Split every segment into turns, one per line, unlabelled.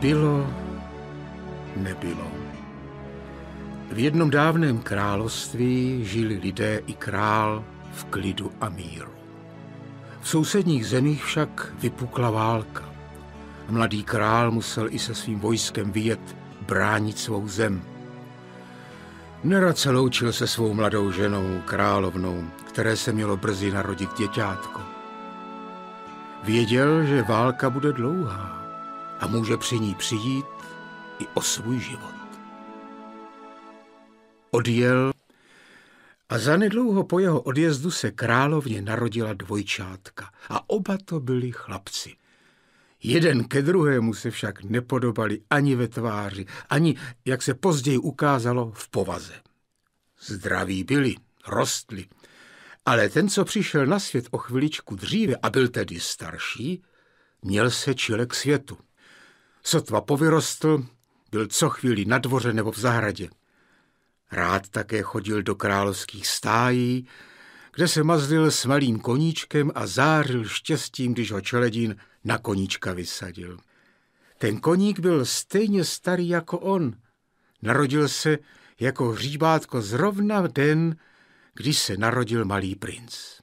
Bylo, nebylo. V jednom dávném království žili lidé i král v klidu a míru. V sousedních zemích však vypukla válka. Mladý král musel i se svým vojskem vyjet bránit svou zem. Nerad se loučil se svou mladou ženou, královnou, které se mělo brzy narodit děťátko. Věděl, že válka bude dlouhá a může při ní přijít i o svůj život. Odjel a zanedlouho po jeho odjezdu se královně narodila dvojčátka a oba to byli chlapci. Jeden ke druhému se však nepodobali ani ve tváři, ani, jak se později ukázalo, v povaze. Zdraví byli, rostli, ale ten, co přišel na svět o chviličku dříve a byl tedy starší, měl se čile k světu. Sotva povyrostl, byl co chvíli na dvoře nebo v zahradě. Rád také chodil do královských stájí, kde se mazlil s malým koníčkem a zářil štěstím, když ho čeledín na koníčka vysadil. Ten koník byl stejně starý jako on. Narodil se jako hříbátko zrovna v den, když se narodil malý princ.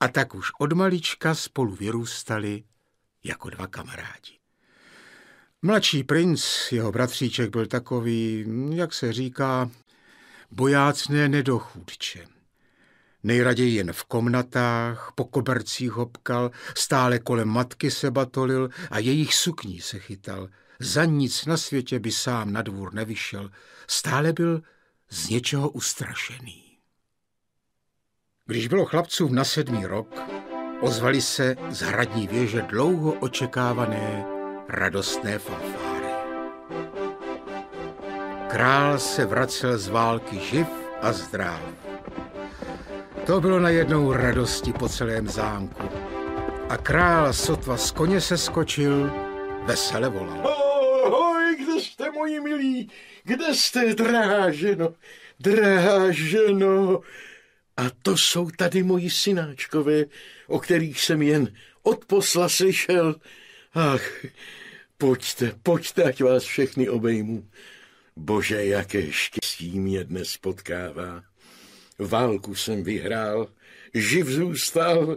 A tak už od malička spolu vyrůstali jako dva kamarádi. Mladší princ, jeho bratříček, byl takový, jak se říká, bojácné nedochůdče. Nejraději jen v komnatách, po kobercích hopkal, stále kolem matky se batolil a jejich sukní se chytal. Za nic na světě by sám na dvůr nevyšel. Stále byl z něčeho ustrašený. Když bylo chlapcům na sedmý rok, ozvali se z hradní věže dlouho očekávané radostné fanfáry. Král se vracel z války živ a zdrav. To bylo najednou radosti po celém zámku. A král sotva z koně se skočil, vesele volal.
Ahoj, kde jste, moji milí? Kde jste, dráženo? Dráženo? A to jsou tady moji synáčkové, o kterých jsem jen od posla slyšel. Ach, pojďte, pojďte, ať vás všechny obejmu. Bože, jaké štěstí mě dnes potkává. Válku jsem vyhrál, živ zůstal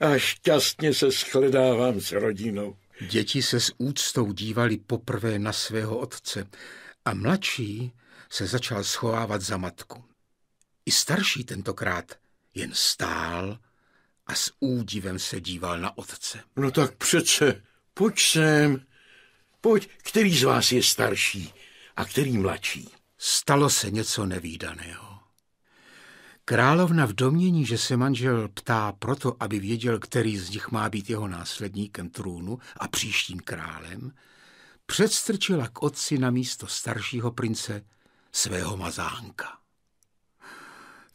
a šťastně se shledávám s rodinou.
Děti se s úctou dívali poprvé na svého otce a mladší se začal schovávat za matku. I starší tentokrát jen stál a s údivem se díval na otce.
No tak přece, pojď sem, pojď, který z vás je starší a který mladší?
Stalo se něco nevýdaného. Královna v domění, že se manžel ptá proto, aby věděl, který z nich má být jeho následníkem trůnu a příštím králem, předstrčila k otci na místo staršího prince svého mazánka.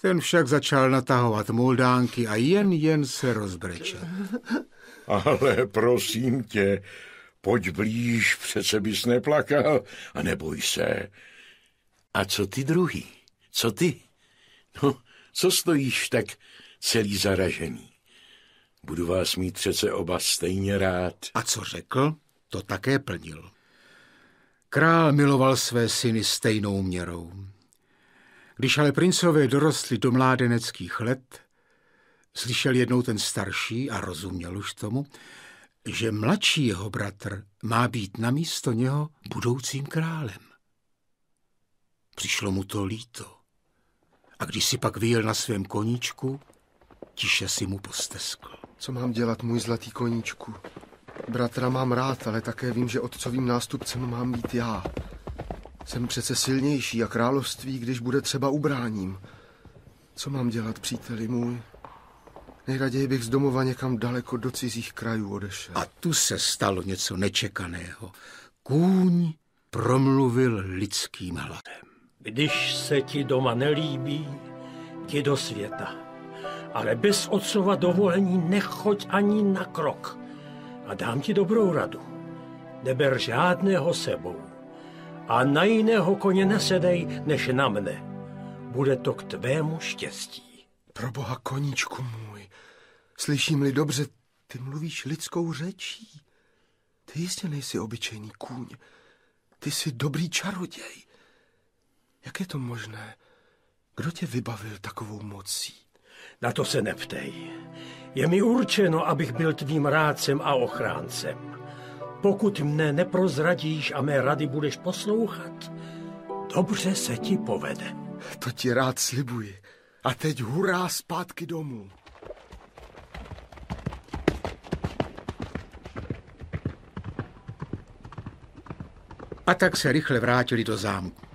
Ten však začal natahovat moldánky a jen jen se rozbrečel.
Ale prosím tě, pojď blíž, přece bys neplakal a neboj se. A co ty druhý? Co ty? No, co stojíš tak celý zaražený? Budu vás mít přece oba stejně rád.
A co řekl, to také plnil. Král miloval své syny stejnou měrou. Když ale princové dorostli do mládeneckých let, slyšel jednou ten starší a rozuměl už tomu, že mladší jeho bratr má být na místo něho budoucím králem. Přišlo mu to líto. A když si pak vyjel na svém koníčku, tiše si mu posteskl.
Co mám dělat, můj zlatý koníčku? Bratra mám rád, ale také vím, že otcovým nástupcem mám být já. Jsem přece silnější a království, když bude třeba ubráním. Co mám dělat, příteli můj? Nejraději bych z domova někam daleko do cizích krajů odešel.
A tu se stalo něco nečekaného. Kůň promluvil lidským hlasem.
Když se ti doma nelíbí, jdi do světa. Ale bez otcova dovolení nechoď ani na krok. A dám ti dobrou radu. Neber žádného sebou a na jiného koně nesedej, než na mne. Bude to k tvému štěstí.
Pro boha koníčku můj, slyším-li dobře, ty mluvíš lidskou řečí. Ty jistě nejsi obyčejný kůň. Ty jsi dobrý čaroděj. Jak je to možné? Kdo tě vybavil takovou mocí?
Na to se neptej. Je mi určeno, abych byl tvým rádcem a ochráncem. Pokud mne neprozradíš a mé rady budeš poslouchat, dobře se ti povede.
To ti rád slibuji. A teď hurá zpátky domů.
A tak se rychle vrátili do zámku.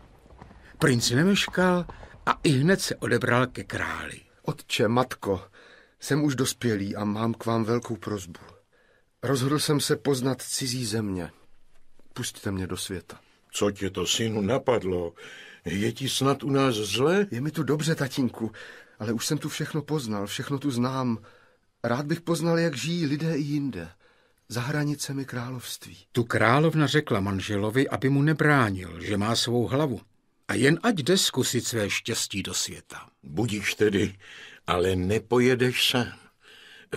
Princ nemeškal a i hned se odebral ke králi.
Otče, matko, jsem už dospělý a mám k vám velkou prozbu. Rozhodl jsem se poznat cizí země. Pusťte mě do světa.
Co tě to, synu, napadlo? Je ti snad u nás zle?
Je mi tu dobře, tatínku, ale už jsem tu všechno poznal, všechno tu znám. Rád bych poznal, jak žijí lidé i jinde, za hranicemi království.
Tu královna řekla manželovi, aby mu nebránil, že má svou hlavu. A jen ať jde zkusit své štěstí do světa.
Budíš tedy, ale nepojedeš sám.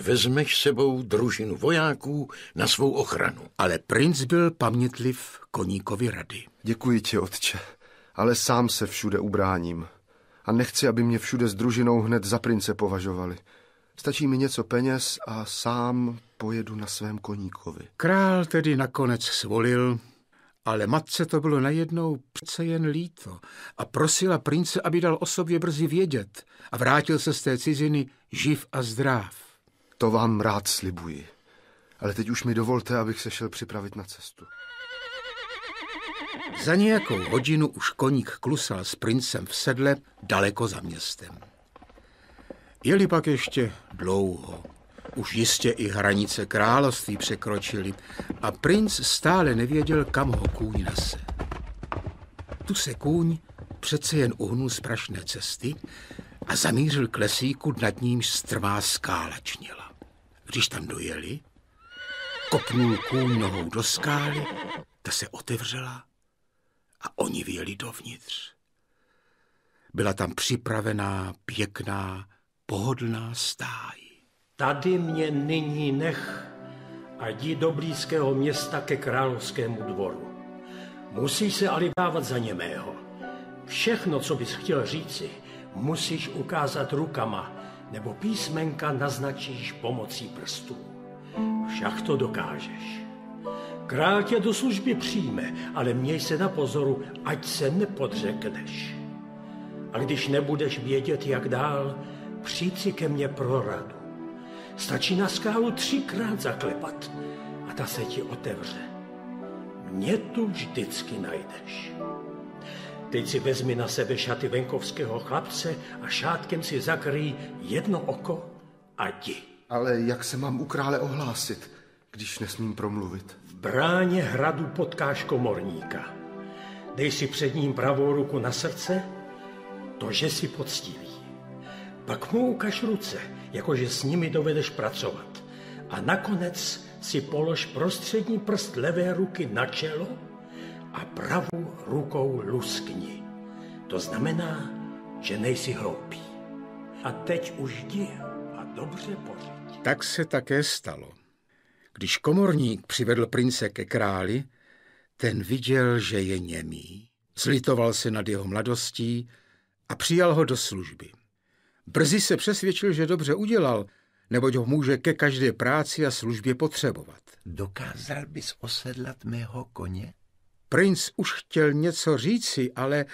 Vezmeš sebou družinu vojáků na svou ochranu.
Ale princ byl pamětliv koníkovi rady.
Děkuji ti, otče, ale sám se všude ubráním. A nechci, aby mě všude s družinou hned za prince považovali. Stačí mi něco peněz a sám pojedu na svém koníkovi.
Král tedy nakonec svolil, ale matce to bylo najednou přece jen líto a prosila prince, aby dal o sobě brzy vědět a vrátil se z té ciziny živ a zdrav.
To vám rád slibuji. Ale teď už mi dovolte, abych se šel připravit na cestu.
Za nějakou hodinu už koník klusal s princem v sedle daleko za městem. Jeli pak ještě dlouho. Už jistě i hranice království překročili a princ stále nevěděl, kam ho kůň nese. Tu se kůň přece jen uhnul z prašné cesty a zamířil k lesíku, nad nímž strvá skála čněla. Když tam dojeli, kopnul kůň nohou do skály, ta se otevřela a oni vyjeli dovnitř. Byla tam připravená, pěkná, pohodlná stáj.
Tady mě nyní nech a jdi do blízkého města ke královskému dvoru. Musíš se ale dávat za němého. Všechno, co bys chtěl říci, musíš ukázat rukama, nebo písmenka naznačíš pomocí prstů. Však to dokážeš. Král tě do služby přijme, ale měj se na pozoru, ať se nepodřekneš. A když nebudeš vědět, jak dál, přijď si ke mně pro radu. Stačí na skálu třikrát zaklepat a ta se ti otevře. Mě tu vždycky najdeš. Teď si vezmi na sebe šaty venkovského chlapce a šátkem si zakrý jedno oko a jdi.
Ale jak se mám u krále ohlásit, když nesmím promluvit?
V bráně hradu potkáš komorníka. Dej si před ním pravou ruku na srdce, to, že si poctivý. Pak mu ukaž ruce, jakože s nimi dovedeš pracovat. A nakonec si polož prostřední prst levé ruky na čelo a pravou rukou luskni. To znamená, že nejsi hloupý. A teď už jdi a dobře pořiď.
Tak se také stalo. Když komorník přivedl prince ke králi, ten viděl, že je němý. Zlitoval se nad jeho mladostí a přijal ho do služby. Brzy se přesvědčil, že dobře udělal, neboť ho může ke každé práci a službě potřebovat.
Dokázal bys osedlat mého koně?
Princ už chtěl něco říci, ale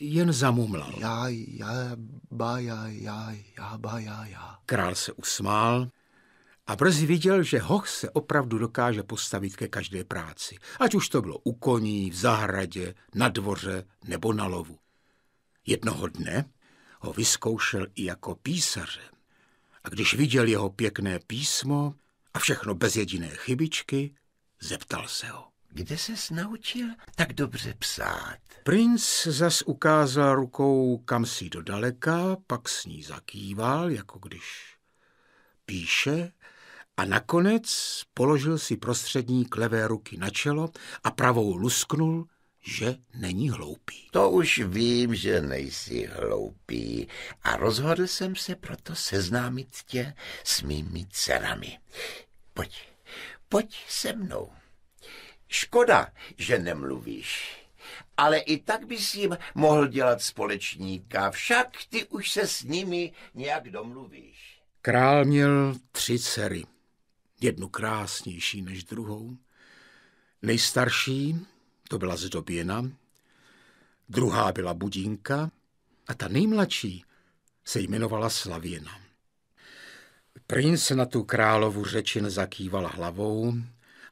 jen zamumlal.
Já, já, ba, já, já, já, ba, já, já.
Král se usmál a brzy viděl, že hoch se opravdu dokáže postavit ke každé práci, ať už to bylo u koní, v zahradě, na dvoře nebo na lovu. Jednoho dne ho vyzkoušel i jako písaře. A když viděl jeho pěkné písmo a všechno bez jediné chybičky, zeptal se ho.
Kde ses naučil tak dobře psát?
Princ zas ukázal rukou kam si do daleka, pak s ní zakýval, jako když píše, a nakonec položil si prostřední levé ruky na čelo a pravou lusknul, že není hloupý.
To už vím, že nejsi hloupý a rozhodl jsem se proto seznámit tě s mými dcerami. Pojď, pojď se mnou. Škoda, že nemluvíš. Ale i tak bys jim mohl dělat společníka, však ty už se s nimi nějak domluvíš.
Král měl tři dcery, jednu krásnější než druhou. Nejstarší, to byla Zdoběna, druhá byla Budínka a ta nejmladší se jmenovala Slavěna. Princ na tu královu řečin zakýval hlavou,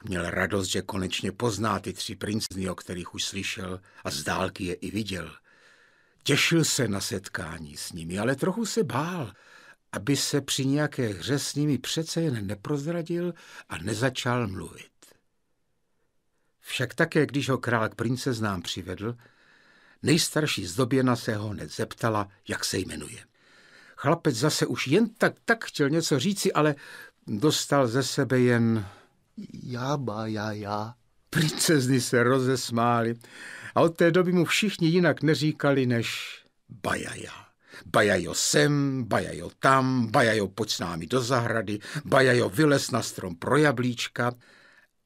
měl radost, že konečně pozná ty tři princny, o kterých už slyšel a z dálky je i viděl. Těšil se na setkání s nimi, ale trochu se bál, aby se při nějaké hře s nimi přece jen neprozradil a nezačal mluvit. Však také, když ho král k princeznám přivedl, nejstarší zdoběna se ho hned zeptala, jak se jmenuje. Chlapec zase už jen tak, tak chtěl něco říci, ale dostal ze sebe jen
já, ba, já, já.
Princezny se rozesmály a od té doby mu všichni jinak neříkali než Bajaja. Bajajo sem, Bajajo tam, Bajajo pojď s námi do zahrady, Bajajo vylez na strom pro jablíčka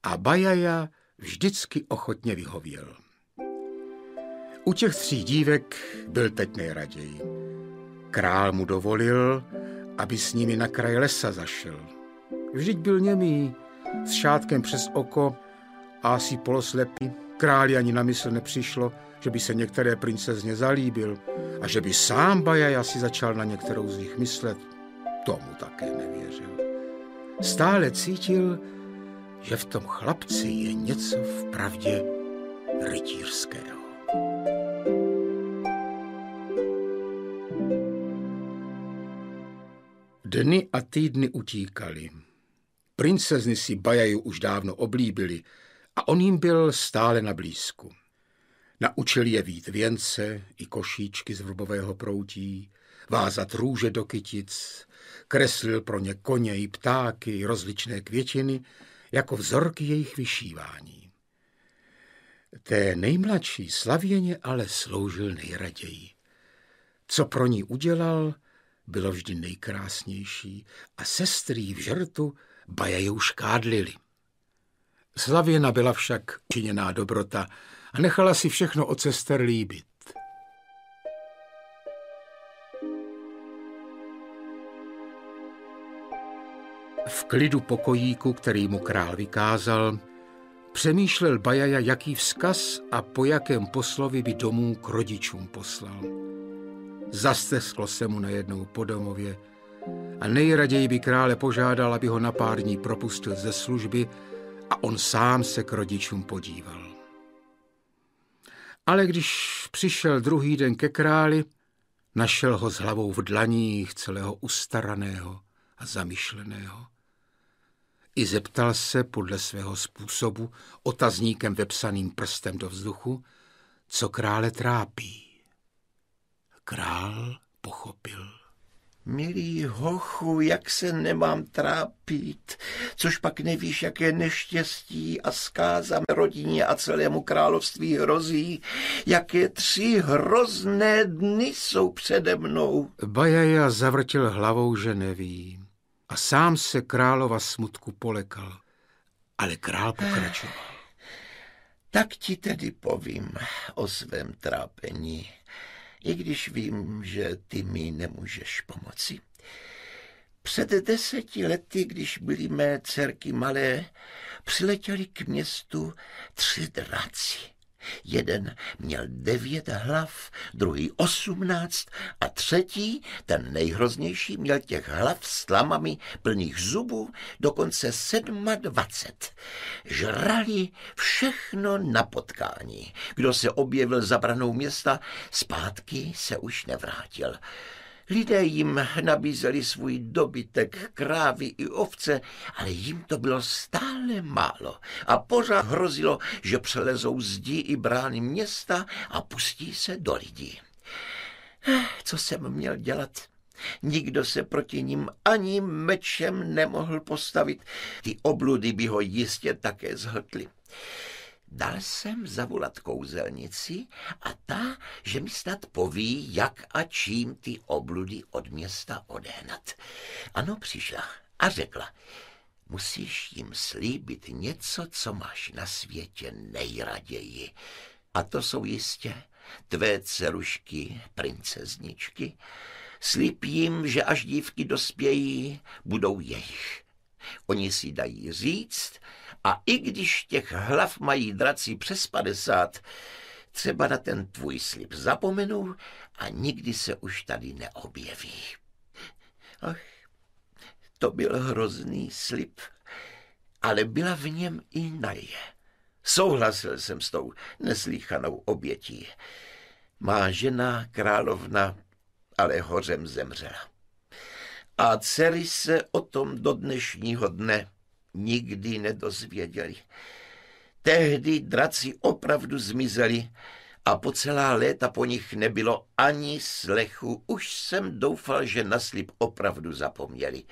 a Bajaja vždycky ochotně vyhověl. U těch tří dívek byl teď nejraději. Král mu dovolil, aby s nimi na kraj lesa zašel. Vždyť byl němý, s šátkem přes oko a asi poloslepý. Králi ani na mysl nepřišlo, že by se některé princezně zalíbil a že by sám Bajaja si začal na některou z nich myslet. Tomu také nevěřil. Stále cítil, že v tom chlapci je něco v pravdě rytířského. Dny a týdny utíkali. Princezny si Bajaju už dávno oblíbili a on jim byl stále na blízku. Naučil je vít věnce i košíčky z vrbového proutí, vázat růže do kytic, kreslil pro ně koně i ptáky, rozličné květiny, jako vzorky jejich vyšívání. Té nejmladší slavěně ale sloužil nejraději. Co pro ní udělal, bylo vždy nejkrásnější a sestry v žrtu Bajajou škádlili. Slavěna byla však učiněná dobrota a nechala si všechno od sester líbit. V klidu pokojíku, který mu král vykázal, přemýšlel Bajaja, jaký vzkaz a po jakém poslovi by domů k rodičům poslal. Zastesklo se mu najednou po domově, a nejraději by krále požádal, aby ho na pár dní propustil ze služby a on sám se k rodičům podíval. Ale když přišel druhý den ke králi, našel ho s hlavou v dlaních celého ustaraného a zamyšleného. I zeptal se podle svého způsobu otazníkem vepsaným prstem do vzduchu, co krále trápí. Král pochopil.
Milý hochu, jak se nemám trápit, což pak nevíš, jaké neštěstí a zkáza rodině a celému království hrozí, jaké tři hrozné dny jsou přede mnou.
Bajaja zavrtil hlavou, že neví a sám se králova smutku polekal, ale král pokračoval.
Tak ti tedy povím o svém trápení i když vím, že ty mi nemůžeš pomoci. Před deseti lety, když byly mé dcerky malé, přiletěli k městu tři draci. Jeden měl devět hlav, druhý osmnáct a třetí, ten nejhroznější, měl těch hlav s tlamami plných zubů dokonce sedma dvacet. Žrali všechno na potkání. Kdo se objevil za branou města, zpátky se už nevrátil. Lidé jim nabízeli svůj dobytek, krávy i ovce, ale jim to bylo stále málo a pořád hrozilo, že přelezou zdi i brány města a pustí se do lidí. Eh, co jsem měl dělat? Nikdo se proti ním ani mečem nemohl postavit. Ty obludy by ho jistě také zhltly. Dal jsem zavolat kouzelnici a ta, že mi snad poví, jak a čím ty obludy od města odehnat. Ano, přišla a řekla, musíš jim slíbit něco, co máš na světě nejraději. A to jsou jistě tvé dcerušky, princezničky. Slíp jim, že až dívky dospějí, budou jejich. Oni si dají říct a i když těch hlav mají draci přes padesát, třeba na ten tvůj slib zapomenou a nikdy se už tady neobjeví. Ach, to byl hrozný slib, ale byla v něm i naje. Souhlasil jsem s tou neslíchanou obětí. Má žena, královna, ale hořem zemřela. A dcery se o tom do dnešního dne nikdy nedozvěděli. Tehdy draci opravdu zmizeli a po celá léta po nich nebylo ani slechu. Už jsem doufal, že na slib opravdu zapomněli.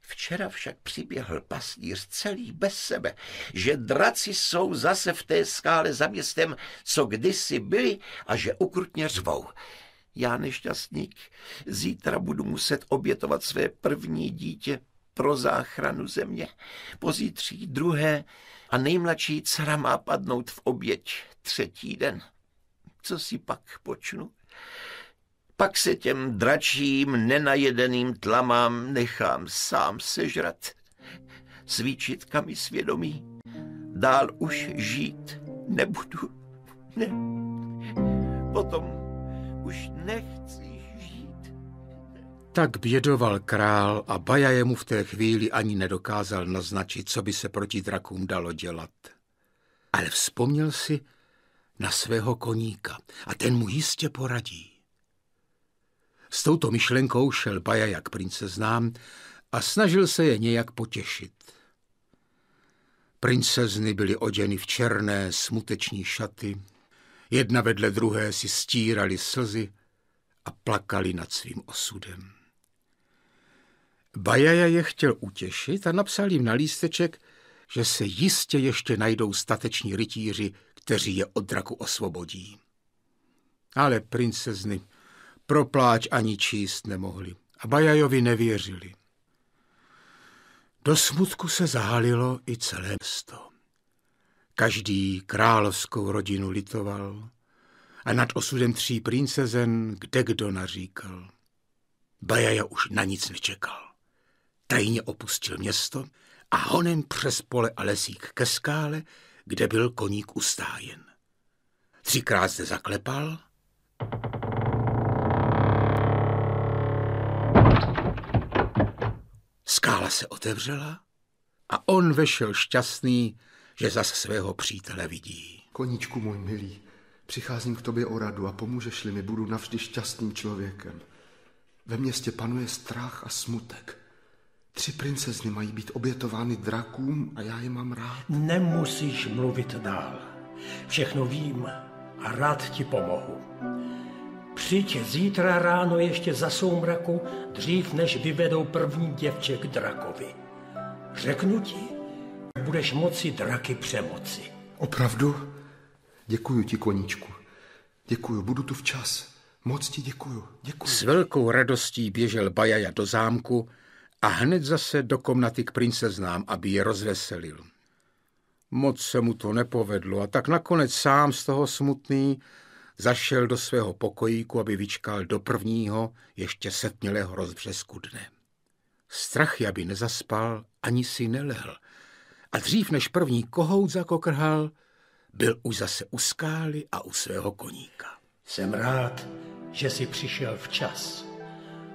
Včera však přiběhl pastýř celý bez sebe, že draci jsou zase v té skále za městem, co kdysi byli a že ukrutně řvou. Já nešťastník, zítra budu muset obětovat své první dítě pro záchranu země. Pozítří druhé a nejmladší dcera má padnout v oběť třetí den. Co si pak počnu? Pak se těm dračím nenajedeným tlamám nechám sám sežrat. S výčitkami svědomí dál už žít nebudu. Ne. Potom už nechci.
Tak bědoval král a Baja jemu v té chvíli ani nedokázal naznačit, co by se proti drakům dalo dělat. Ale vzpomněl si na svého koníka a ten mu jistě poradí. S touto myšlenkou šel Baja jak princeznám a snažil se je nějak potěšit. Princezny byly oděny v černé, smuteční šaty, jedna vedle druhé si stírali slzy a plakali nad svým osudem. Bajaja je chtěl utěšit a napsal jim na lísteček, že se jistě ještě najdou stateční rytíři, kteří je od draku osvobodí. Ale princezny pro pláč ani číst nemohli a Bajajovi nevěřili. Do smutku se zahalilo i celé město. Každý královskou rodinu litoval a nad osudem tří princezen kde kdo naříkal. Bajaja už na nic nečekal. Tajně opustil město a honem přes pole a lesík ke skále, kde byl koník ustájen. Třikrát zde zaklepal Skála se otevřela a on vešel šťastný, že zas svého přítele vidí.
Koníčku můj milý, přicházím k tobě o radu a pomůžeš-li mi, budu navždy šťastným člověkem. Ve městě panuje strach a smutek. Tři princezny mají být obětovány drakům a já je mám rád.
Nemusíš mluvit dál. Všechno vím a rád ti pomohu. Přijď zítra ráno ještě za soumraku, dřív než vyvedou první děvče k drakovi. Řeknu ti, budeš moci draky přemoci.
Opravdu? Děkuju ti, koníčku. Děkuju, budu tu včas. Moc ti děkuju, děkuju.
S velkou radostí běžel Bajaja do zámku a hned zase do komnaty k princeznám, aby je rozveselil. Moc se mu to nepovedlo a tak nakonec sám z toho smutný zašel do svého pokojíku, aby vyčkal do prvního, ještě setmělého rozbřesku dne. Strachy, aby nezaspal, ani si nelehl. A dřív než první kohout zakokrhal, byl už zase u skály a u svého koníka.
Jsem rád, že jsi přišel včas.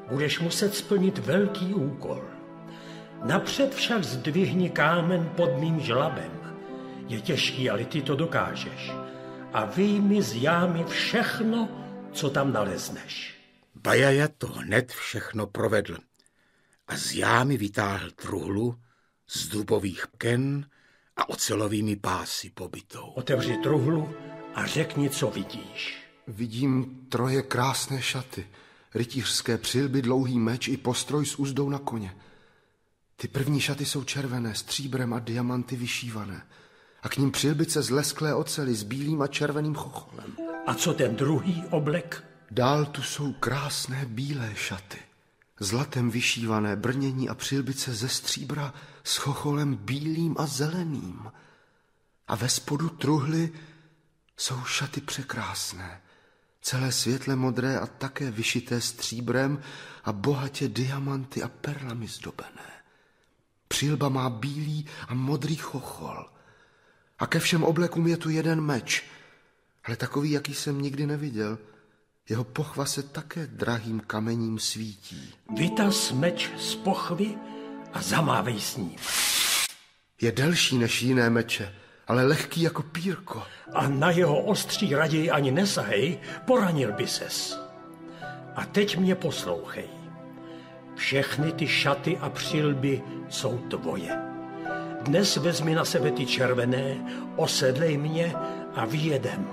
Budeš muset splnit velký úkol. Napřed však zdvihni kámen pod mým žlabem. Je těžký, ale ty to dokážeš a vyjmi z jámy všechno, co tam nalezneš.
Bajaja to hned všechno provedl a z jámy vytáhl truhlu z dubových ken a ocelovými pásy pobytou.
Otevři truhlu a řekni, co vidíš.
Vidím troje krásné šaty, rytířské přilby, dlouhý meč i postroj s úzdou na koně. Ty první šaty jsou červené, stříbrem a diamanty vyšívané a k ním přilbice z lesklé ocely s bílým a červeným chocholem.
A co ten druhý oblek?
Dál tu jsou krásné bílé šaty Zlatem vyšívané brnění a přilbice ze stříbra s chocholem bílým a zeleným. A ve spodu truhly jsou šaty překrásné, celé světle modré a také vyšité stříbrem a bohatě diamanty a perlami zdobené. Přilba má bílý a modrý chochol. A ke všem oblekům je tu jeden meč, ale takový, jaký jsem nikdy neviděl. Jeho pochva se také drahým kamením svítí.
Vytaz meč z pochvy a zamávej s ním.
Je delší než jiné meče, ale lehký jako pírko.
A na jeho ostří raději ani nesahej, poranil by ses. A teď mě poslouchej. Všechny ty šaty a přilby jsou tvoje. Dnes vezmi na sebe ty červené, osedlej mě a vyjedem.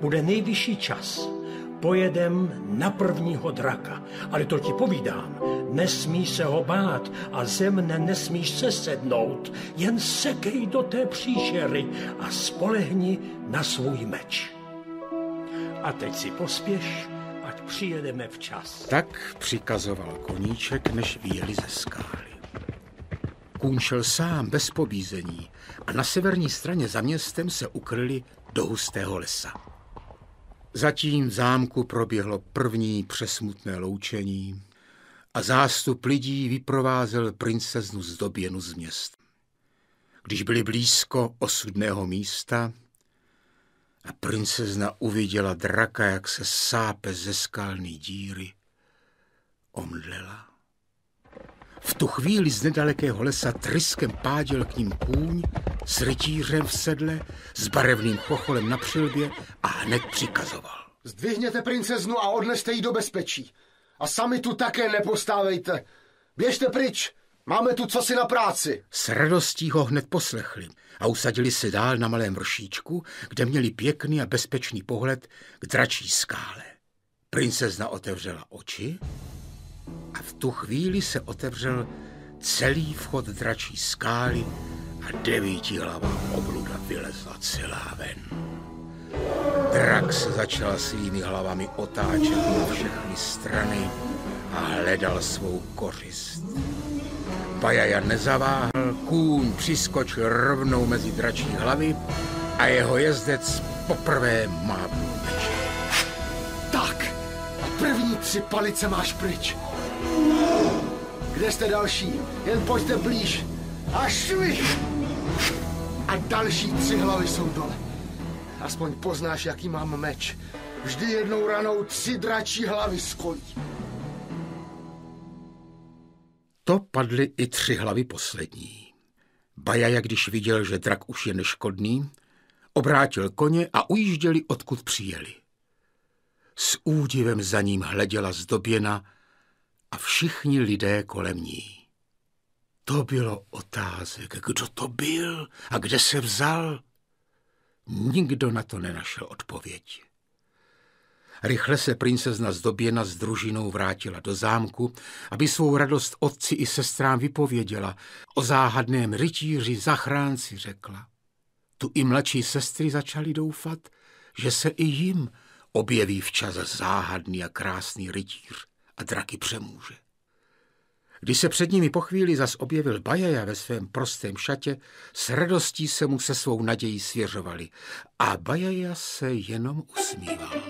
Bude nejvyšší čas. Pojedem na prvního draka, ale to ti povídám, nesmíš se ho bát a ze mne nesmíš se sednout, jen sekej do té příšery a spolehni na svůj meč. A teď si pospěš, ať přijedeme včas.
Tak přikazoval koníček, než vyjeli ze skály. Kůň šel sám, bez pobízení, a na severní straně za městem se ukryli do hustého lesa. Zatím v zámku proběhlo první přesmutné loučení a zástup lidí vyprovázel princeznu zdoběnu z měst. Když byli blízko osudného místa a princezna uviděla draka, jak se sápe ze skalní díry, omdlela. V tu chvíli z nedalekého lesa tryskem páděl k ním kůň s rytířem v sedle, s barevným chocholem na přilbě a hned přikazoval.
Zdvihněte princeznu a odneste ji do bezpečí. A sami tu také nepostávejte. Běžte pryč, máme tu cosi na práci.
S radostí ho hned poslechli a usadili se dál na malém vršíčku, kde měli pěkný a bezpečný pohled k dračí skále. Princezna otevřela oči a v tu chvíli se otevřel celý vchod dračí skály a devíti hlava obluda vylezla celá ven. Drak se začal svými hlavami otáčet na všechny strany a hledal svou kořist. Bajaja nezaváhal, kůň přiskočil rovnou mezi dračí hlavy a jeho jezdec poprvé meče.
Tak, a první tři palice máš pryč. Kde jste další? Jen pojďte blíž. A švih! A další tři hlavy jsou dole. Aspoň poznáš, jaký mám meč. Vždy jednou ranou tři dračí hlavy skolí.
To padly i tři hlavy poslední. Bajaja, když viděl, že drak už je neškodný, obrátil koně a ujížděli, odkud přijeli. S údivem za ním hleděla zdoběna a všichni lidé kolem ní. To bylo otázek, kdo to byl a kde se vzal. Nikdo na to nenašel odpověď. Rychle se princezna zdoběna s družinou vrátila do zámku, aby svou radost otci i sestrám vypověděla. O záhadném rytíři zachránci řekla. Tu i mladší sestry začaly doufat, že se i jim objeví včas záhadný a krásný rytíř a draky přemůže. Když se před nimi po chvíli zas objevil Bajaja ve svém prostém šatě, s radostí se mu se svou nadějí svěřovali a Bajaja se jenom usmíval.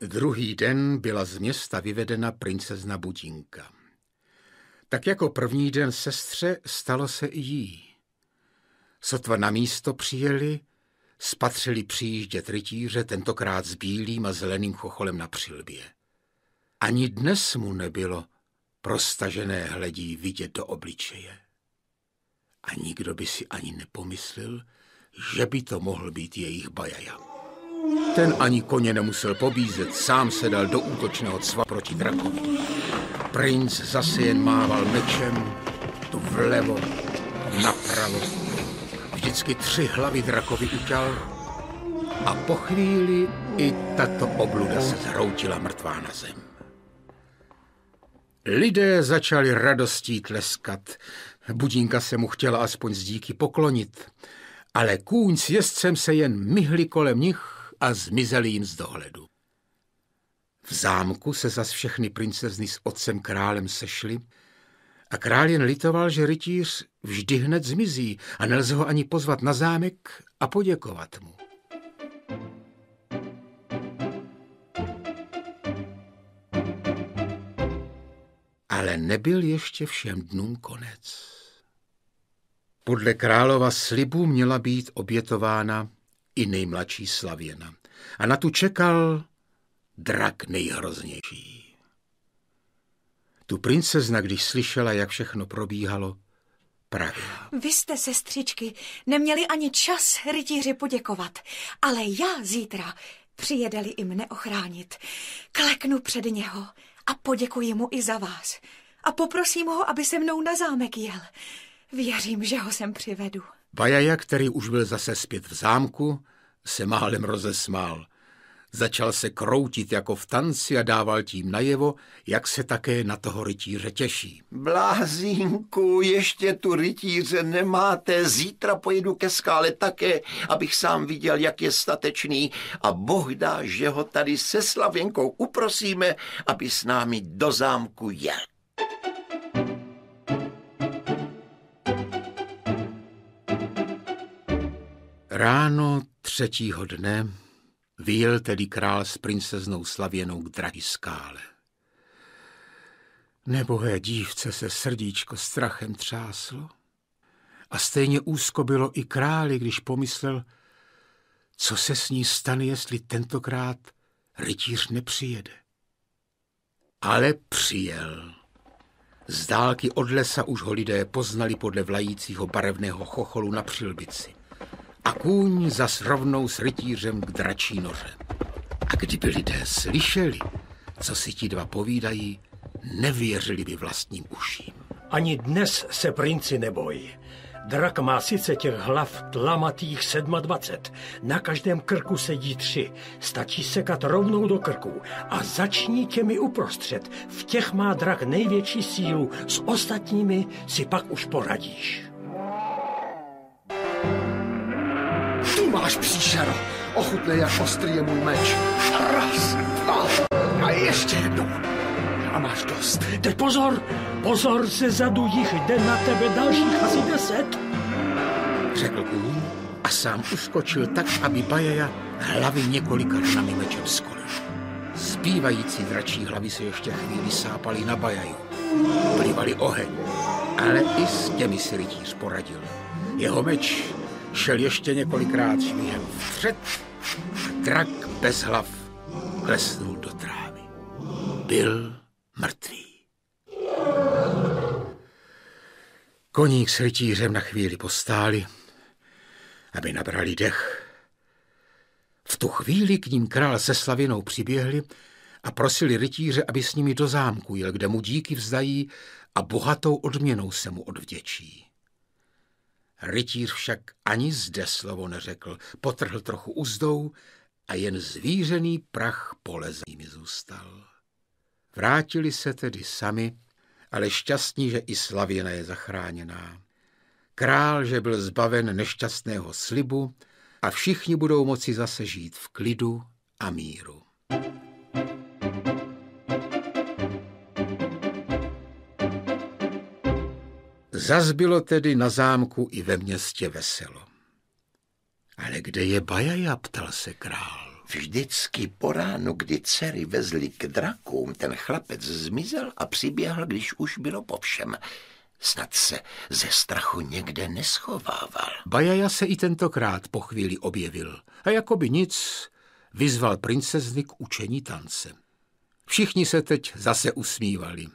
Druhý den byla z města vyvedena princezna Budinka. Tak jako první den sestře stalo se i jí. Sotva na místo přijeli, spatřili přijíždět rytíře, tentokrát s bílým a zeleným chocholem na přilbě. Ani dnes mu nebylo prostažené hledí vidět do obličeje. A nikdo by si ani nepomyslel, že by to mohl být jejich bajaja. Ten ani koně nemusel pobízet, sám se dal do útočného cva proti drakovi. Princ zase jen mával mečem, tu vlevo, napravo, vždycky tři hlavy drakovi uťal a po chvíli i tato obluda se zhroutila mrtvá na zem. Lidé začali radostí tleskat. Budínka se mu chtěla aspoň z díky poklonit, ale kůň s jezdcem se jen myhli kolem nich a zmizeli jim z dohledu. V zámku se zas všechny princezny s otcem králem sešly a král jen litoval, že rytíř vždy hned zmizí a nelze ho ani pozvat na zámek a poděkovat mu. Ale nebyl ještě všem dnům konec. Podle králova slibu měla být obětována i nejmladší slavěna. A na tu čekal drak nejhroznější. Tu princezna, když slyšela, jak všechno probíhalo, pravila.
Vy jste, sestřičky, neměli ani čas rytíři poděkovat, ale já zítra, přijedeli i mne ochránit, kleknu před něho a poděkuji mu i za vás. A poprosím ho, aby se mnou na zámek jel. Věřím, že ho sem přivedu.
Bajaja, který už byl zase zpět v zámku, se málem rozesmál. Začal se kroutit jako v tanci a dával tím najevo, jak se také na toho rytíře těší.
Blázínku, ještě tu rytíře nemáte, zítra pojedu ke skále také, abych sám viděl, jak je statečný a Boh dá, že ho tady se Slavěnkou uprosíme, aby s námi do zámku jel.
Ráno třetího dne vyjel tedy král s princeznou Slavěnou k drahý skále. Nebohé dívce se srdíčko strachem třáslo a stejně úzko bylo i králi, když pomyslel, co se s ní stane, jestli tentokrát rytíř nepřijede. Ale přijel. Z dálky od lesa už ho lidé poznali podle vlajícího barevného chocholu na přilbici a kůň zas rovnou s rytířem k dračí noře. A kdyby lidé slyšeli, co si ti dva povídají, nevěřili by vlastním uším.
Ani dnes se princi neboj. Drak má sice těch hlav tlamatých 27, na každém krku sedí tři. Stačí sekat rovnou do krku a začni těmi uprostřed. V těch má drak největší sílu, s ostatními si pak už poradíš.
Máš příšero. Ochutnej, jak ostrý je můj meč. Raz, dva a ještě jednou. A máš dost.
Teď pozor, pozor, se zadu jich jde na tebe dalších asi deset.
Řekl kůň a sám uskočil tak, aby Bajaja hlavy několika ranami mečem skolil. Zbývající dračí hlavy se ještě chvíli sápaly na Bajaju. Plivali oheň, ale i s těmi si rytíř poradil. Jeho meč šel ještě několikrát švíhem vpřed a drak bez hlav klesnul do trávy. Byl mrtvý. Koník s rytířem na chvíli postáli, aby nabrali dech. V tu chvíli k ním král se slavinou přiběhli a prosili rytíře, aby s nimi do zámku jel, kde mu díky vzdají a bohatou odměnou se mu odvděčí. Rytíř však ani zde slovo neřekl, potrhl trochu uzdou a jen zvířený prach polezými zůstal. Vrátili se tedy sami, ale šťastní, že i Slavěna je zachráněná. Král, že byl zbaven nešťastného slibu a všichni budou moci zase žít v klidu a míru. Zas bylo tedy na zámku i ve městě veselo. Ale kde je Bajaja, ptal se král.
Vždycky po ránu, kdy dcery vezli k drakům, ten chlapec zmizel a přiběhl, když už bylo po všem. Snad se ze strachu někde neschovával.
Bajaja se i tentokrát po chvíli objevil a jakoby nic vyzval princezny k učení tance. Všichni se teď zase usmívali.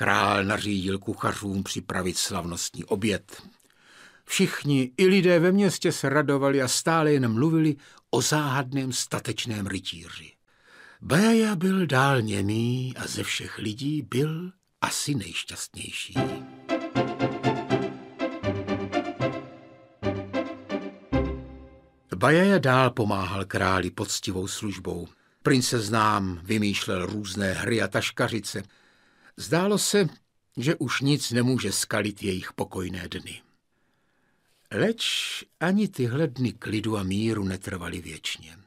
Král nařídil kuchařům připravit slavnostní oběd. Všichni, i lidé ve městě se radovali a stále jen mluvili o záhadném statečném rytíři. Bajaja byl dál němý a ze všech lidí byl asi nejšťastnější. Bajaja dál pomáhal králi poctivou službou. Princeznám vymýšlel různé hry a taškařice – Zdálo se, že už nic nemůže skalit jejich pokojné dny. Leč ani tyhle dny klidu a míru netrvaly věčně.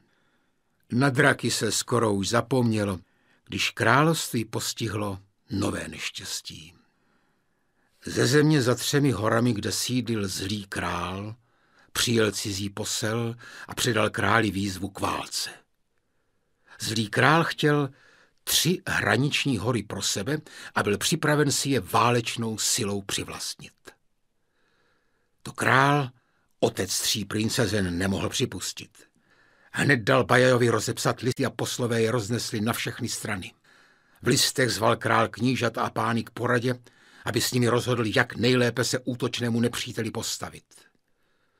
Na draky se skoro už zapomnělo, když království postihlo nové neštěstí. Ze země za třemi horami, kde sídlil zlý král, přijel cizí posel a předal králi výzvu k válce. Zlý král chtěl tři hraniční hory pro sebe a byl připraven si je válečnou silou přivlastnit. To král, otec tří princezen, nemohl připustit. Hned dal Bajajovi rozepsat listy a poslové je roznesli na všechny strany. V listech zval král knížat a pány k poradě, aby s nimi rozhodl, jak nejlépe se útočnému nepříteli postavit.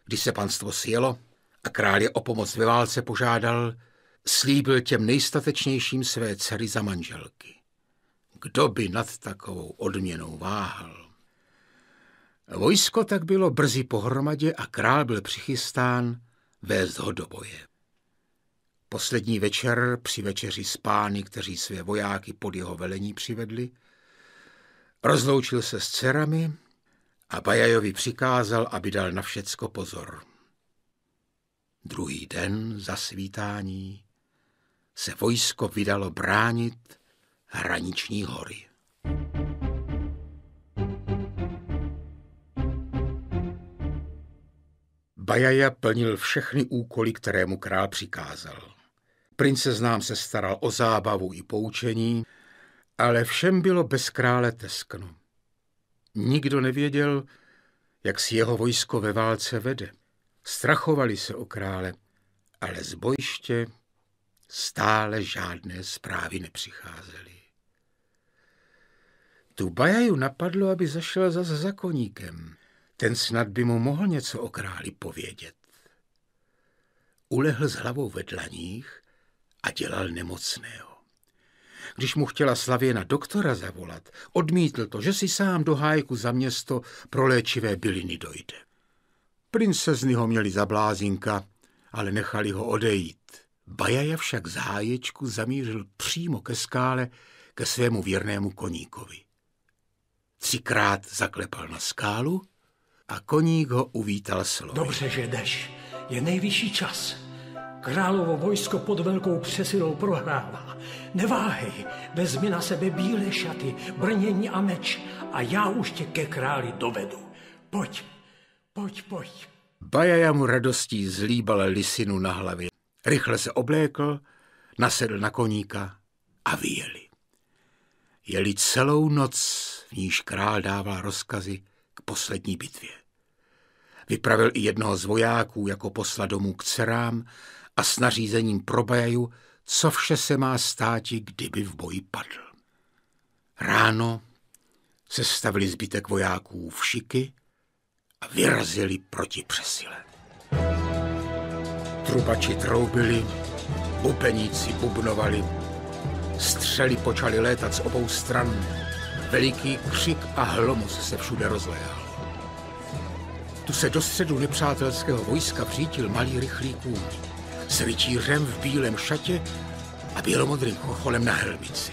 Když se panstvo sjelo a král je o pomoc ve válce požádal, slíbil těm nejstatečnějším své dcery za manželky. Kdo by nad takovou odměnou váhal? Vojsko tak bylo brzy pohromadě a král byl přichystán vést ho do boje. Poslední večer při večeři s pány, kteří své vojáky pod jeho velení přivedli, rozloučil se s dcerami a Bajajovi přikázal, aby dal na všecko pozor. Druhý den za svítání se vojsko vydalo bránit hraniční hory. Bajaja plnil všechny úkoly, které mu král přikázal. Princeznám se staral o zábavu i poučení, ale všem bylo bez krále teskno. Nikdo nevěděl, jak si jeho vojsko ve válce vede. Strachovali se o krále, ale z bojiště stále žádné zprávy nepřicházely. Tu Bajaju napadlo, aby zašel za koníkem. Ten snad by mu mohl něco o králi povědět. Ulehl s hlavou ve dlaních a dělal nemocného. Když mu chtěla Slavěna doktora zavolat, odmítl to, že si sám do hájku za město pro léčivé byliny dojde. Princezny ho měli za blázinka, ale nechali ho odejít. Bajaja však z háječku zamířil přímo ke skále ke svému věrnému koníkovi. Třikrát zaklepal na skálu a koník ho uvítal slovy.
Dobře, že jdeš. Je nejvyšší čas. Královo vojsko pod velkou přesilou prohrává. Neváhej, vezmi na sebe bílé šaty, brnění a meč a já už tě ke králi dovedu. Pojď, pojď, pojď.
Bajaja mu radostí zlíbal lisinu na hlavě. Rychle se oblékl, nasedl na koníka a vyjeli. Jeli celou noc, v níž král dával rozkazy k poslední bitvě. Vypravil i jednoho z vojáků jako posla domů k dcerám a s nařízením pro Bajaju, co vše se má státi, kdyby v boji padl. Ráno se stavili zbytek vojáků v šiky a vyrazili proti přesile. Trubači troubili, bubeníci bubnovali, střely počaly létat z obou stran, veliký křik a hlomus se všude rozléhal. Tu se do středu nepřátelského vojska vřítil malý rychlý kůň s rytířem v bílém šatě a bělomodrým chocholem na helmici.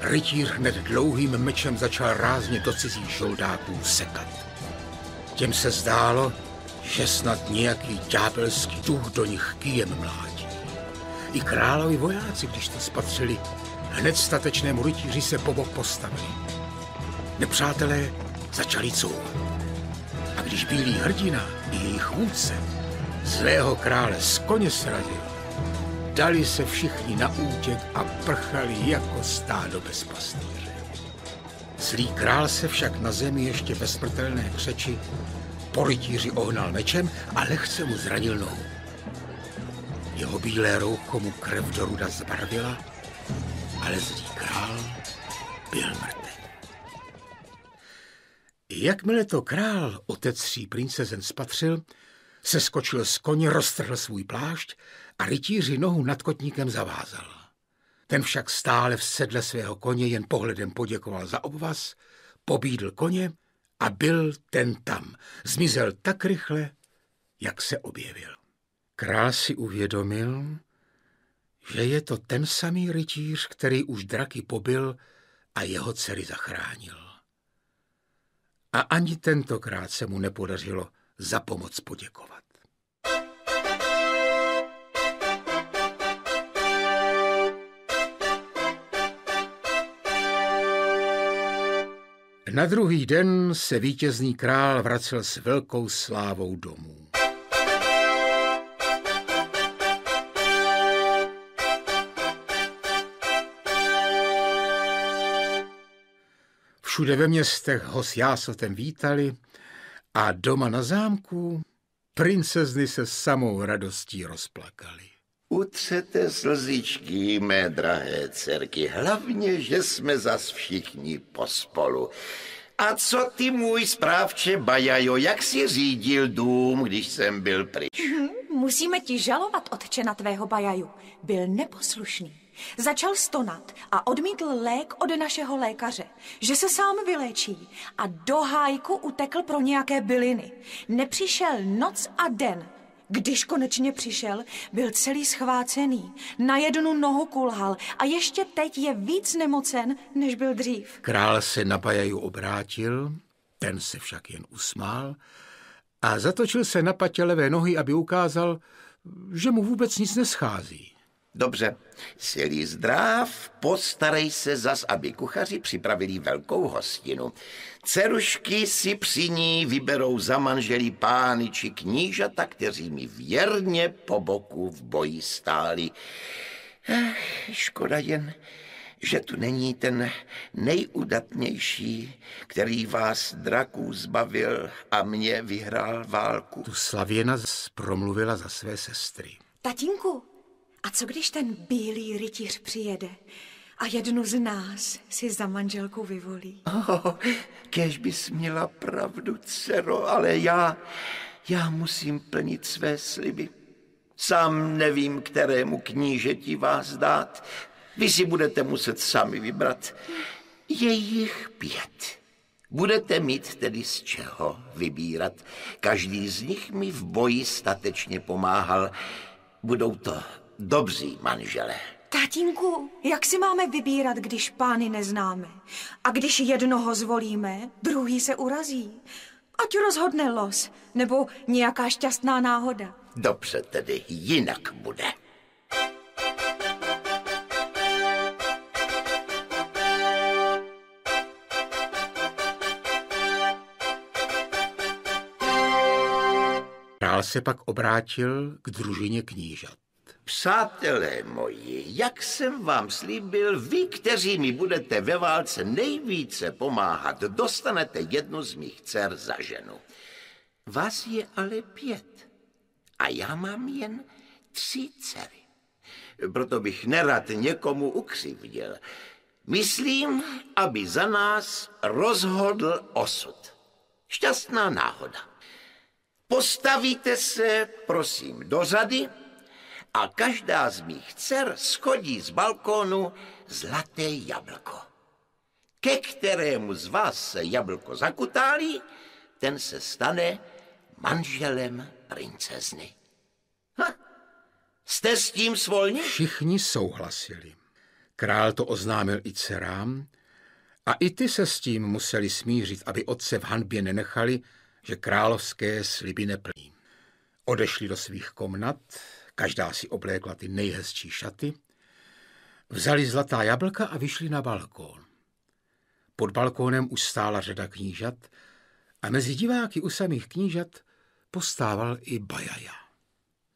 Rytíř hned dlouhým mečem začal rázně do cizích žoldáků sekat. Těm se zdálo, že snad nějaký ďábelský duch do nich kýjem mládí. I královi vojáci, když to spatřili, hned statečnému rytíři se po bok postavili. Nepřátelé začali couvat. A když bílý hrdina i jejich vůdce zlého krále z koně srazil, dali se všichni na útěk a prchali jako stádo bez pastýře. Zlý král se však na zemi ještě ve smrtelné křeči po rytíři ohnal mečem a lehce mu zranil nohu. Jeho bílé roucho mu krev do ruda zbarvila, ale zlý král byl mrtev. Jakmile to král, otec tří princezen, spatřil, se skočil z koně, roztrhl svůj plášť a rytíři nohu nad kotníkem zavázal. Ten však stále v sedle svého koně jen pohledem poděkoval za obvaz, pobídl koně a byl ten tam. Zmizel tak rychle, jak se objevil. Král si uvědomil, že je to ten samý rytíř, který už draky pobil a jeho dcery zachránil. A ani tentokrát se mu nepodařilo za pomoc poděkovat. Na druhý den se vítězný král vracel s velkou slávou domů. Všude ve městech ho s jásotem vítali a doma na zámku princezny se samou radostí rozplakali.
Utřete slzičky, mé drahé dcerky, hlavně, že jsme zas všichni pospolu. A co ty, můj správče Bajajo, jak si řídil dům, když jsem byl pryč?
Musíme ti žalovat, otče na tvého Bajaju. Byl neposlušný. Začal stonat a odmítl lék od našeho lékaře, že se sám vyléčí a do hájku utekl pro nějaké byliny. Nepřišel noc a den. Když konečně přišel, byl celý schvácený, na jednu nohu kulhal a ještě teď je víc nemocen, než byl dřív.
Král se na Bajaju obrátil, ten se však jen usmál a zatočil se na patě levé nohy, aby ukázal, že mu vůbec nic neschází.
Dobře, silí zdrav, postarej se zas, aby kuchaři připravili velkou hostinu. Cerušky si při ní vyberou za manželí pány či knížata, kteří mi věrně po boku v boji stáli. Ech, škoda jen, že tu není ten nejudatnější, který vás draků zbavil a mě vyhrál válku.
Tu Slavěna promluvila za své sestry.
Tatínku, a co když ten bílý rytíř přijede a jednu z nás si za manželku vyvolí?
Oh, kež bys měla pravdu, dcero, ale já, já musím plnit své sliby. Sám nevím, kterému knížeti vás dát. Vy si budete muset sami vybrat. Je jich pět. Budete mít tedy z čeho vybírat. Každý z nich mi v boji statečně pomáhal. Budou to dobří manžele.
Tatínku, jak si máme vybírat, když pány neznáme? A když jednoho zvolíme, druhý se urazí. Ať rozhodne los, nebo nějaká šťastná náhoda.
Dobře tedy, jinak bude.
Král se pak obrátil k družině knížat.
Přátelé moji, jak jsem vám slíbil, vy, kteří mi budete ve válce nejvíce pomáhat, dostanete jednu z mých dcer za ženu. Vás je ale pět a já mám jen tři dcery. Proto bych nerad někomu ukřivdil. Myslím, aby za nás rozhodl osud. Šťastná náhoda. Postavíte se, prosím, do řady a každá z mých dcer schodí z balkónu zlaté jablko. Ke kterému z vás se jablko zakutálí, ten se stane manželem princezny. Ha, jste s tím svolni?
Všichni souhlasili. Král to oznámil i dcerám a i ty se s tím museli smířit, aby otce v hanbě nenechali, že královské sliby neplní. Odešli do svých komnat, Každá si oblékla ty nejhezčí šaty, vzali zlatá jablka a vyšli na balkón. Pod balkónem už stála řada knížat a mezi diváky u samých knížat postával i Bajaja.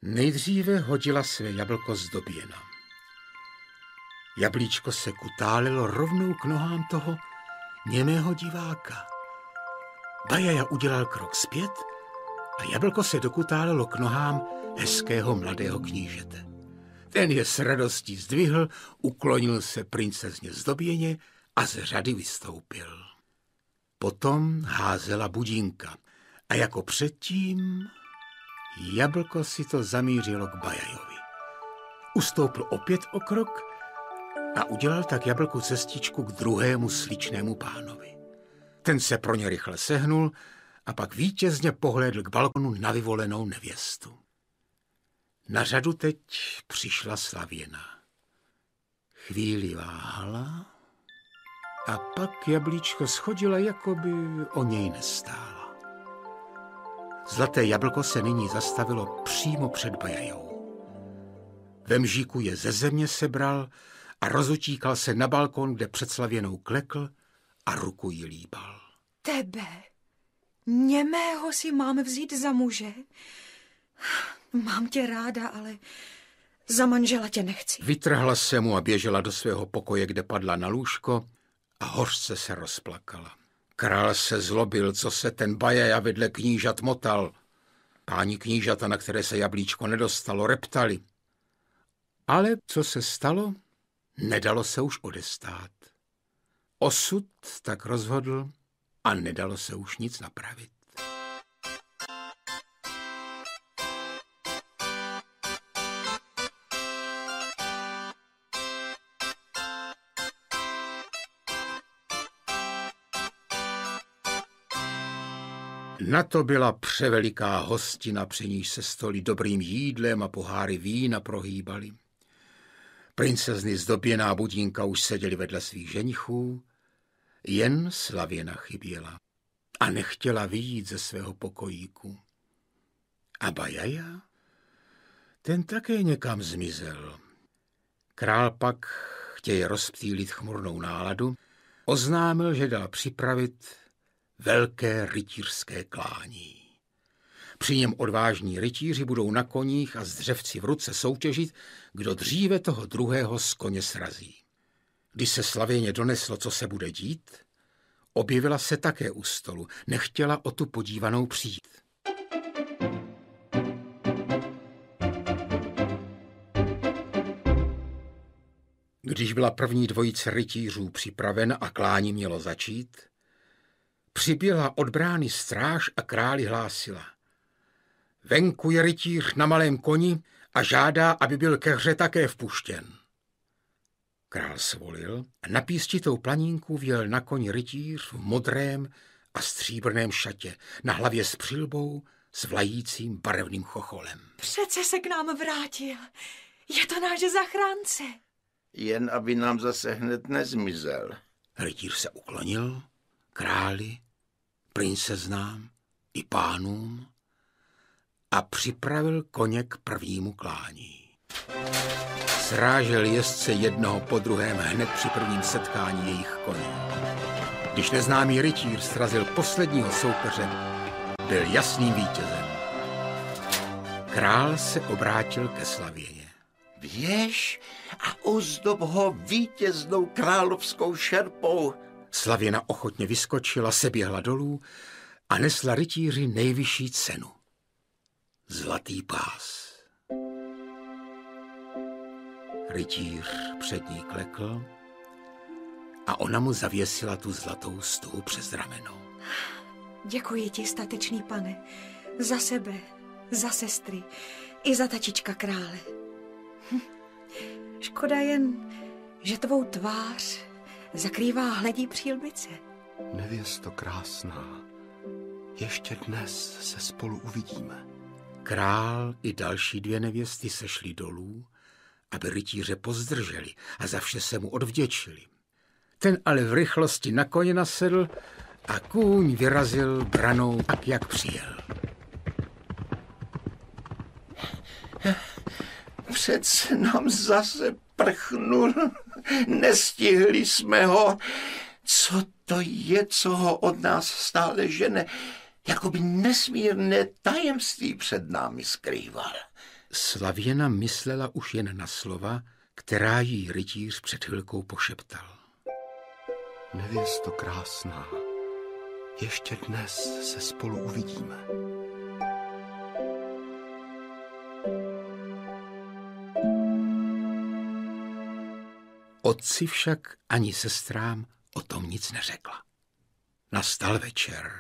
Nejdříve hodila své jablko z doběna. Jablíčko se kutálilo rovnou k nohám toho němého diváka. Bajaja udělal krok zpět a jablko se dokutálilo k nohám hezkého mladého knížete. Ten je s radostí zdvihl, uklonil se princezně zdoběně a z řady vystoupil. Potom házela budínka a jako předtím jablko si to zamířilo k Bajajovi. Ustoupil opět o krok a udělal tak jablku cestičku k druhému sličnému pánovi. Ten se pro ně rychle sehnul a pak vítězně pohlédl k balkonu na vyvolenou nevěstu. Na řadu teď přišla Slavěna. Chvíli váhala a pak jablíčko schodila, jako by o něj nestála. Zlaté jablko se nyní zastavilo přímo před Bajajou. Ve mžíku je ze země sebral a rozutíkal se na balkon, kde před Slavěnou klekl a ruku jí líbal.
Tebe, němého si mám vzít za muže? Mám tě ráda, ale za manžela tě nechci.
Vytrhla se mu a běžela do svého pokoje, kde padla na lůžko a hořce se rozplakala. Král se zlobil, co se ten bajaja vedle knížat motal. Páni knížata, na které se jablíčko nedostalo, reptali. Ale co se stalo, nedalo se už odestát. Osud tak rozhodl a nedalo se už nic napravit. Na to byla převeliká hostina, při níž se stoly dobrým jídlem a poháry vína prohýbaly. Princezny zdoběná budínka už seděly vedle svých ženichů, jen Slavěna chyběla a nechtěla vyjít ze svého pokojíku. A Bajaja? Ten také někam zmizel. Král pak, chtěj rozptýlit chmurnou náladu, oznámil, že dal připravit velké rytířské klání. Při něm odvážní rytíři budou na koních a s dřevci v ruce soutěžit, kdo dříve toho druhého z koně srazí. Když se slavěně doneslo, co se bude dít, objevila se také u stolu, nechtěla o tu podívanou přijít. Když byla první dvojice rytířů připraven a klání mělo začít, Přiběla od brány stráž a králi hlásila. Venku je rytíř na malém koni a žádá, aby byl ke hře také vpuštěn. Král svolil a na pístitou planínku vjel na koni rytíř v modrém a stříbrném šatě, na hlavě s přilbou, s vlajícím barevným chocholem.
Přece se k nám vrátil. Je to náš zachránce.
Jen aby nám zase hned nezmizel.
Rytíř se uklonil, králi princeznám i pánům a připravil koně k prvnímu klání. Srážel jezdce jednoho po druhém hned při prvním setkání jejich koní. Když neznámý rytíř srazil posledního soupeře, byl jasným vítězem. Král se obrátil ke Slavěně.
Věž a ozdob ho vítěznou královskou šerpou,
Slavěna ochotně vyskočila, seběhla dolů a nesla rytíři nejvyšší cenu. Zlatý pás. Rytíř před ní klekl a ona mu zavěsila tu zlatou stuhu přes rameno.
Děkuji ti, statečný pane, za sebe, za sestry i za tačička krále. Hm. Škoda jen, že tvou tvář zakrývá hledí přílbice.
Nevěsto krásná, ještě dnes se spolu uvidíme.
Král i další dvě nevěsty sešly dolů, aby rytíře pozdrželi a za vše se mu odvděčili. Ten ale v rychlosti na koně nasedl a kůň vyrazil branou tak, jak přijel.
Přece nám zase prchnul. Nestihli jsme ho. Co to je, co ho od nás stále žene? Jakoby nesmírné tajemství před námi skrýval.
Slavěna myslela už jen na slova, která jí rytíř před chvilkou pošeptal.
Nevěsto krásná, ještě dnes se spolu uvidíme.
Otci však ani sestrám o tom nic neřekla. Nastal večer.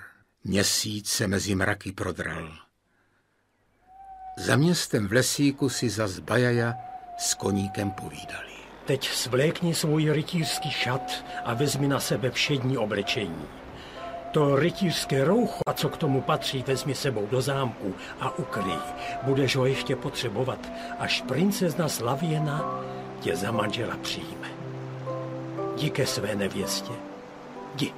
Měsíc se mezi mraky prodral. Za městem v lesíku si za Bajaja s koníkem povídali.
Teď svlékni svůj rytířský šat a vezmi na sebe všední oblečení. To rytířské roucho, a co k tomu patří, vezmi sebou do zámku a ukryj. Budeš ho ještě potřebovat, až princezna Slavěna tě za manžela přijme. Jdi své nevěstě. Jdi.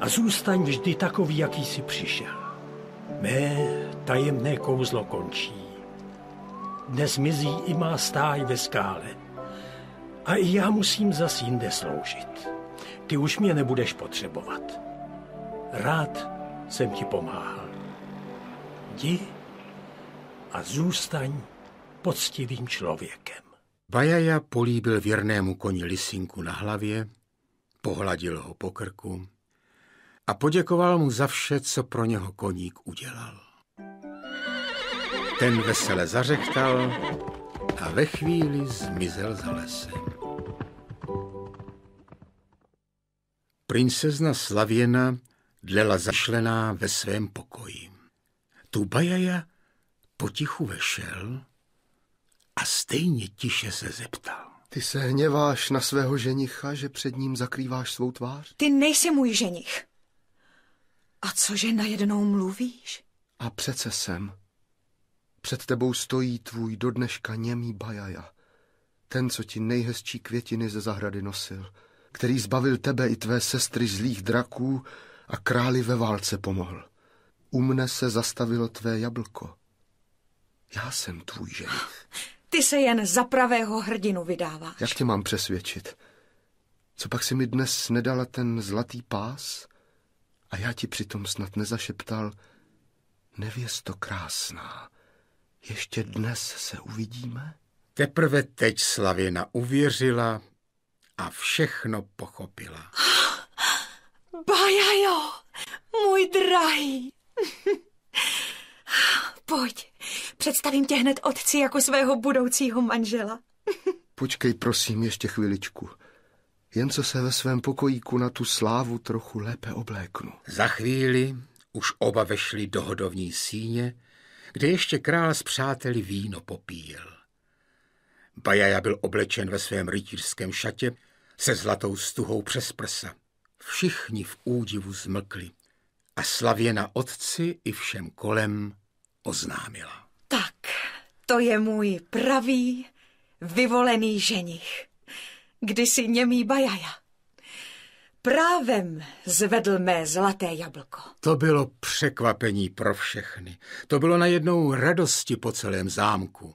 A zůstaň vždy takový, jaký jsi přišel. Mé tajemné kouzlo končí. Dnes mizí i má stáj ve skále. A i já musím zas jinde sloužit. Ty už mě nebudeš potřebovat. rád jsem ti pomáhal. Jdi a zůstaň poctivým člověkem.
Bajaja políbil věrnému koni lisinku na hlavě, pohladil ho po krku a poděkoval mu za vše, co pro něho koník udělal. Ten vesele zařechtal a ve chvíli zmizel za lesem. Princezna Slavěna dlela zašlená ve svém pokoji. Tu Bajaja potichu vešel a stejně tiše se zeptal.
Ty se hněváš na svého ženicha, že před ním zakrýváš svou tvář?
Ty nejsi můj ženich. A cože najednou mluvíš?
A přece jsem. Před tebou stojí tvůj do dneška němý bajaja. Ten, co ti nejhezčí květiny ze zahrady nosil. Který zbavil tebe i tvé sestry zlých draků a králi ve válce pomohl. U mne se zastavilo tvé jablko. Já jsem tvůj ženich.
Ty se jen za pravého hrdinu vydáváš.
Jak tě mám přesvědčit? Co pak si mi dnes nedala ten zlatý pás? A já ti přitom snad nezašeptal, nevěsto krásná, ještě dnes se uvidíme?
Teprve teď Slavěna uvěřila a všechno pochopila.
Bajajo, můj drahý. Pojď, představím tě hned otci jako svého budoucího manžela.
Počkej, prosím, ještě chviličku. Jen co se ve svém pokojíku na tu slávu trochu lépe obléknu.
Za chvíli už oba vešli do hodovní síně, kde ještě král s přáteli víno popíjel. Bajaja byl oblečen ve svém rytířském šatě se zlatou stuhou přes prsa. Všichni v údivu zmlkli a slavěna otci i všem kolem oznámila.
Tak, to je můj pravý, vyvolený ženich. Kdysi němý bajaja. Právem zvedl mé zlaté jablko.
To bylo překvapení pro všechny. To bylo najednou radosti po celém zámku.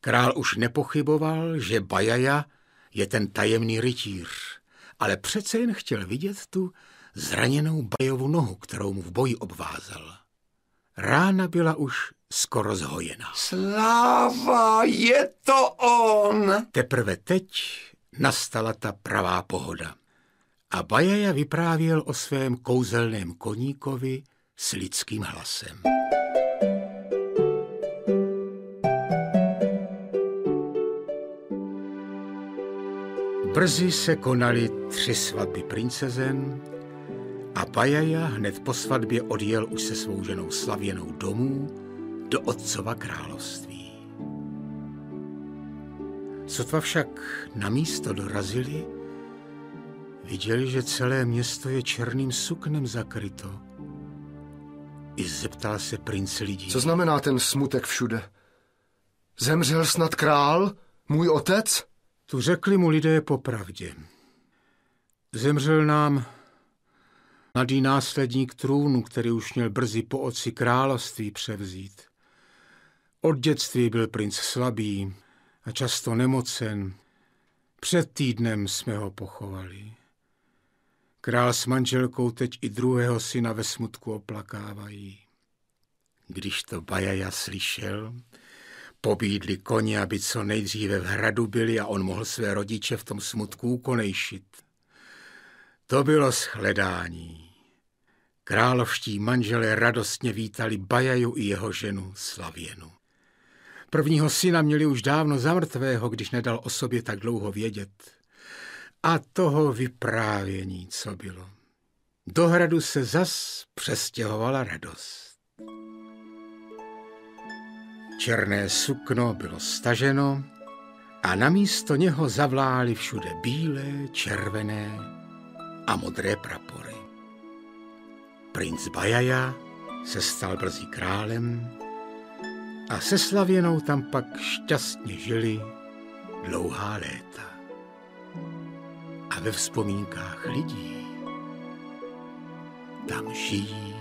Král už nepochyboval, že Bajaja je ten tajemný rytíř, ale přece jen chtěl vidět tu zraněnou Bajovu nohu, kterou mu v boji obvázal. Rána byla už skoro zhojena.
Sláva, je to on!
Teprve teď nastala ta pravá pohoda. A Bajaja vyprávěl o svém kouzelném koníkovi s lidským hlasem. Brzy se konaly tři svatby princezen a Bajaja hned po svatbě odjel už se svou ženou Slavěnou domů do otcova království. Sotva však na místo dorazili, viděli, že celé město je černým suknem zakryto. I zeptal se princ lidí.
Co znamená ten smutek všude? Zemřel snad král? Můj otec?
Tu řekli mu lidé popravdě. Zemřel nám mladý následník trůnu, který už měl brzy po oci království převzít. Od dětství byl princ slabý a často nemocen. Před týdnem jsme ho pochovali. Král s manželkou teď i druhého syna ve smutku oplakávají. Když to Bajaja slyšel, pobídli koně, aby co nejdříve v hradu byli a on mohl své rodiče v tom smutku ukonejšit. To bylo shledání. Královští manželé radostně vítali Bajaju i jeho ženu Slavěnu. Prvního syna měli už dávno zamrtvého, když nedal o sobě tak dlouho vědět. A toho vyprávění, co bylo. Do hradu se zas přestěhovala radost. Černé sukno bylo staženo a na místo něho zavlály všude bílé, červené a modré prapory. Princ Bajaja se stal brzy králem a se Slavěnou tam pak šťastně žili dlouhá léta. A ve vzpomínkách lidí tam žijí